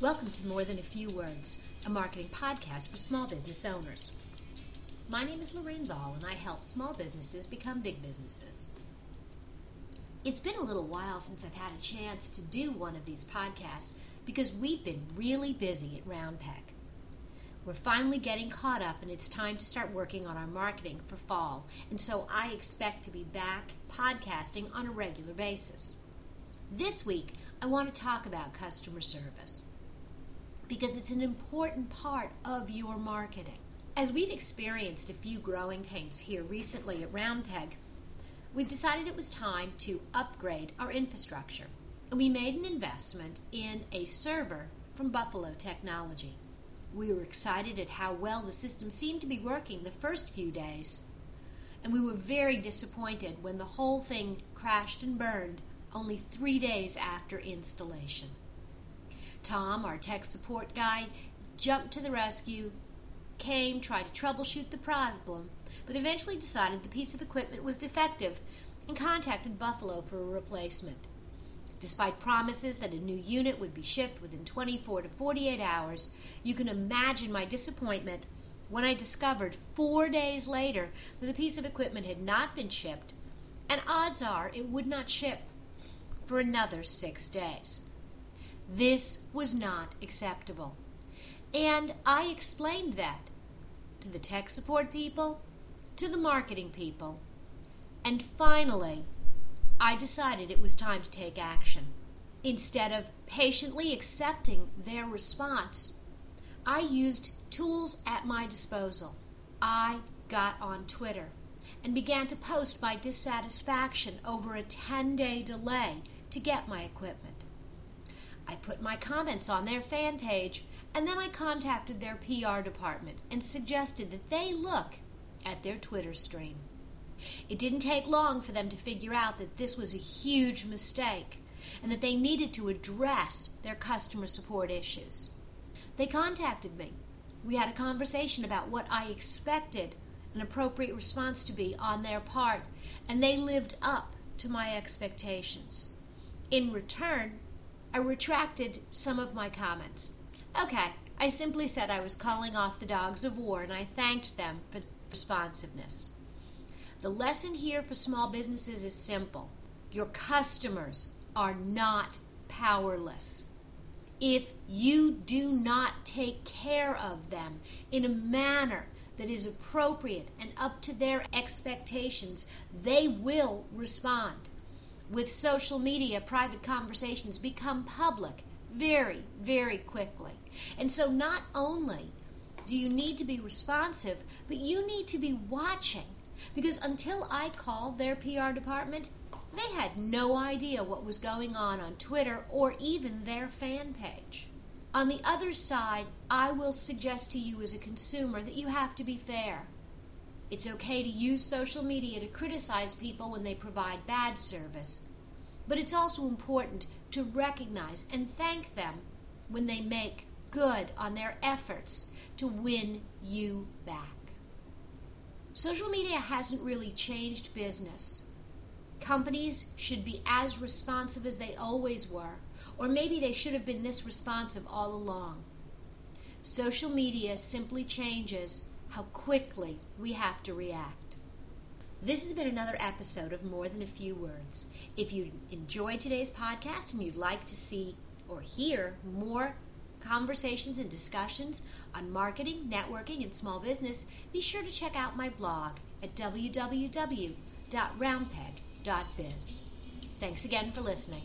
Welcome to More Than a Few Words, a marketing podcast for small business owners. My name is Lorraine Ball, and I help small businesses become big businesses. It's been a little while since I've had a chance to do one of these podcasts because we've been really busy at Round. We're finally getting caught up, and it's time to start working on our marketing for fall, and so I expect to be back podcasting on a regular basis. This week, I want to talk about customer service because it's an important part of your marketing. As we've experienced a few growing pains here recently at Round Peg, we decided it was time to upgrade our infrastructure. And we made an investment in a server from Buffalo Technology. We were excited at how well the system seemed to be working the first few days, and we were very disappointed when the whole thing crashed and burned only three days after installation. Tom, our tech support guy, jumped to the rescue, came, tried to troubleshoot the problem, but eventually decided the piece of equipment was defective and contacted Buffalo for a replacement. Despite promises that a new unit would be shipped within 24 to 48 hours, you can imagine my disappointment when I discovered four days later that the piece of equipment had not been shipped, and odds are it would not ship for another six days. This was not acceptable. And I explained that to the tech support people, to the marketing people, and finally, I decided it was time to take action. Instead of patiently accepting their response, I used tools at my disposal. I got on Twitter and began to post my dissatisfaction over a 10 day delay to get my equipment. I put my comments on their fan page, and then I contacted their PR department and suggested that they look at their Twitter stream. It didn't take long for them to figure out that this was a huge mistake and that they needed to address their customer support issues. They contacted me. We had a conversation about what I expected an appropriate response to be on their part, and they lived up to my expectations. In return, I retracted some of my comments. Okay, I simply said I was calling off the dogs of war and I thanked them for responsiveness. The lesson here for small businesses is simple your customers are not powerless. If you do not take care of them in a manner that is appropriate and up to their expectations, they will respond with social media, private conversations become public very, very quickly. And so, not only do you need to be responsive, but you need to be watching. Because until I called their PR department, they had no idea what was going on on Twitter or even their fan page. On the other side, I will suggest to you as a consumer that you have to be fair. It's okay to use social media to criticize people when they provide bad service, but it's also important to recognize and thank them when they make good on their efforts to win you back. Social media hasn't really changed business. Companies should be as responsive as they always were, or maybe they should have been this responsive all along. Social media simply changes how quickly we have to react. This has been another episode of More Than a Few Words. If you enjoyed today's podcast and you'd like to see or hear more conversations and discussions on marketing, networking, and small business, be sure to check out my blog at www.roundpeg.biz. Thanks again for listening.